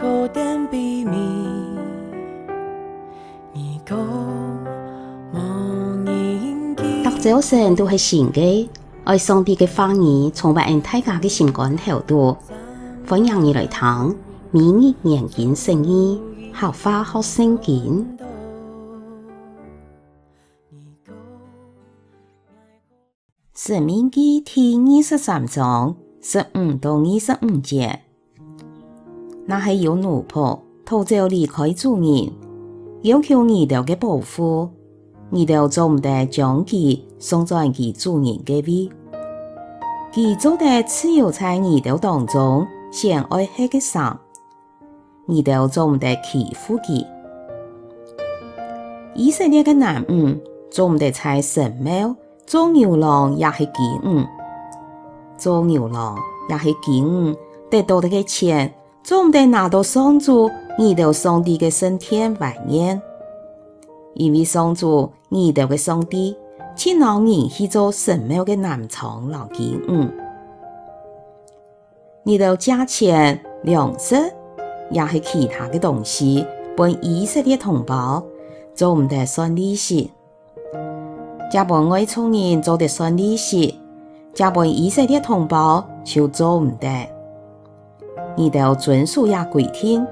读早晨都是新的，爱上帝的话语，充满大家的心肝头度。欢迎你来听，明日研经圣经，学话学圣经。申命记第二十三章十五到二十五节，那系有奴仆偷走离开主人，要求二头嘅保护，二头做唔得将其送在其主人嘅位，其做得自由在二头当中，先爱黑嘅上，二头做唔得欺负其，以色列嘅男人做唔得在神庙。做牛郎也是饥饿，做牛郎也是饥饿，得到的钱总得拿到上主二头上帝的升天怀念，因为上主二头的上帝请老人去做神庙的南厂劳饥饿，二头价钱粮食也是其他的东西，本以色列同胞做唔得算利息。加本外邦人做得算利息，加本以色列同胞就做唔得。二头遵守也规定，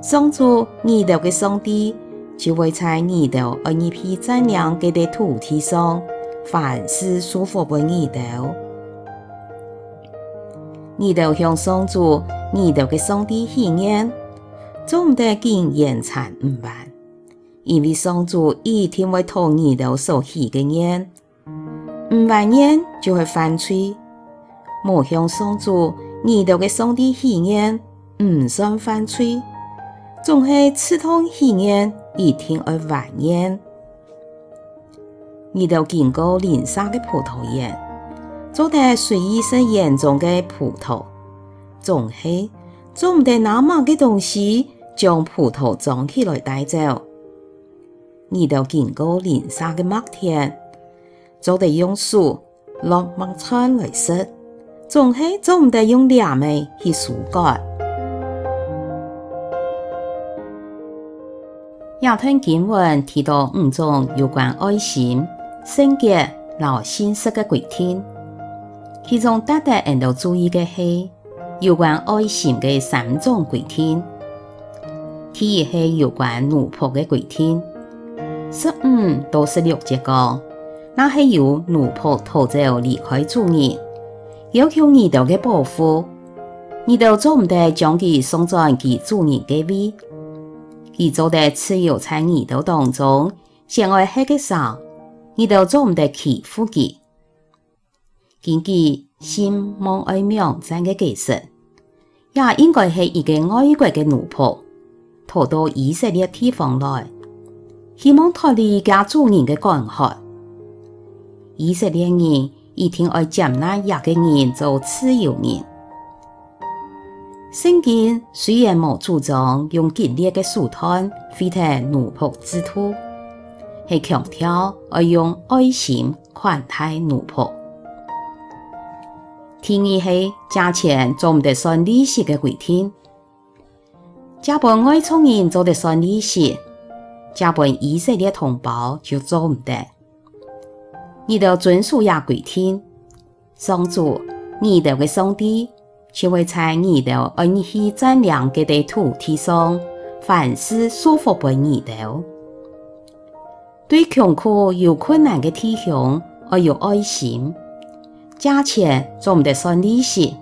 上主二头嘅上帝就会在二头二一批善良嘅地土地上，凡事祝福本二头。二头向上主二头嘅上帝许愿，总得见言残唔完。因为上主一定会讨二头所许的愿，唔还愿就会犯罪。莫向上主二头的上帝许愿，唔算犯罪，总系刺痛许愿，一定会还愿。二头经过林杀的葡萄园，做得随意是园中的葡萄，总系做唔得那么的东西，将葡萄装起来带走。二头经过林杀的麦田，就得用树落麦串来食，总系做唔得用两枚去疏割。亚吞经文提到五种有关爱心、性格、老信实的规定，其中特特人都注意的系有关爱心的三种规定，第一系有关奴仆的规定。十五到十六节讲，那系由奴仆逃走离开主人，要求二头嘅保护，二头做唔得将其送在其主人嘅位，佢做得自由在二头当中，先爱黑嘅上，二头做唔得欺负佢，根据心望爱命真嘅解释，也应该系一个外国嘅奴仆逃到以色列地方来。希望脱离家主人的干涉，以色列人一定要接纳亚个人做自由人。圣经虽然冇主张用激烈的手段毁掉奴仆制度，系强调要用爱心款待奴仆。第二系价钱做唔得算利息的规定，加本外邦人做得算利息。加本以色列同胞就做唔得，二头遵守也规定，上主二头嘅上帝就会在二头恩许善良嘅地土地上，凡事祝福本二头。对穷苦有困难嘅弟兄，要有爱心，价钱做唔得算利息，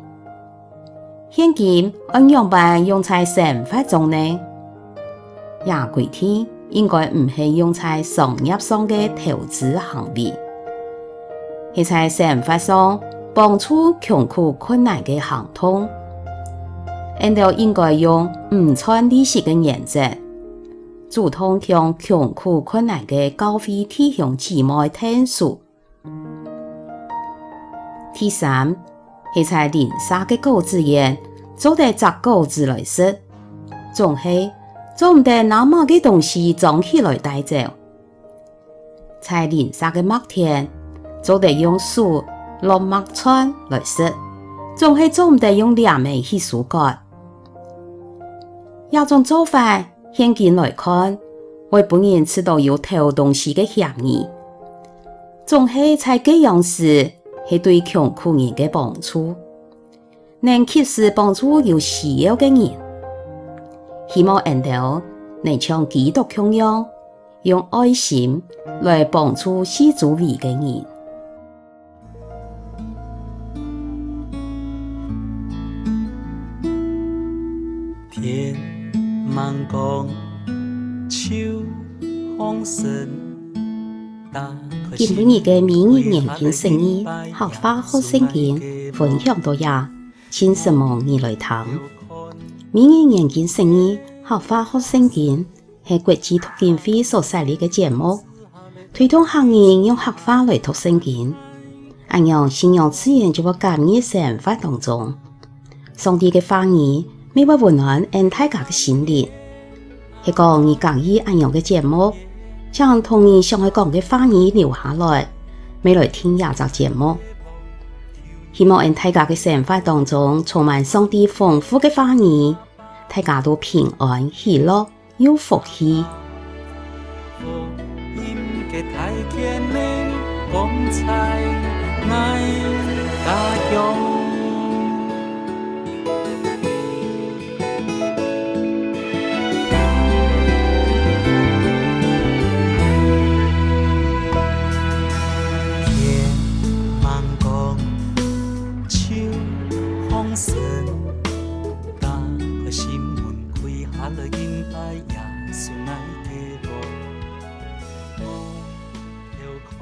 现金按样办用在生活中呢？也规定。应该唔系用在商业上的投资行为，系在生活上帮助穷苦困难的行动。俺都应该用唔算利息的原则，主动向穷苦困难的教会弟兄姊妹听书。第三，系在林杀的果子园做得摘果子来食，总系。做唔得那么嘅东西装起来带走，在林杀嘅麦田总得用树落麦串来食，总系总唔得用两枚去疏割。要种做法，现今来看，为本人吃到有偷东西的嫌疑，总系在这样时，系对穷苦人的帮助，能及时帮助有需要的人。希望人哋能像基督同样，用爱心来帮助四周围的人。天茫光，秋风深。今日嘅明日眼镜生意，合法好生意，分享到呀，请什么你来听。明日眼镜生意，合法好生意，系国际读经会所设立嘅节目，推动行业用合法来读圣经。按样信仰自然就会加入生活当中。上帝嘅话语，每晚温暖俺大家的心灵。一个你讲义安样的节目，将童年想要讲的话语留下来，每来听亚集节目。希望俺大家的生活当中充满上帝丰富的话语，大家都平安喜乐有福气。风采，爱大勇。心门开，下了阴霾也顺来提路，我条款。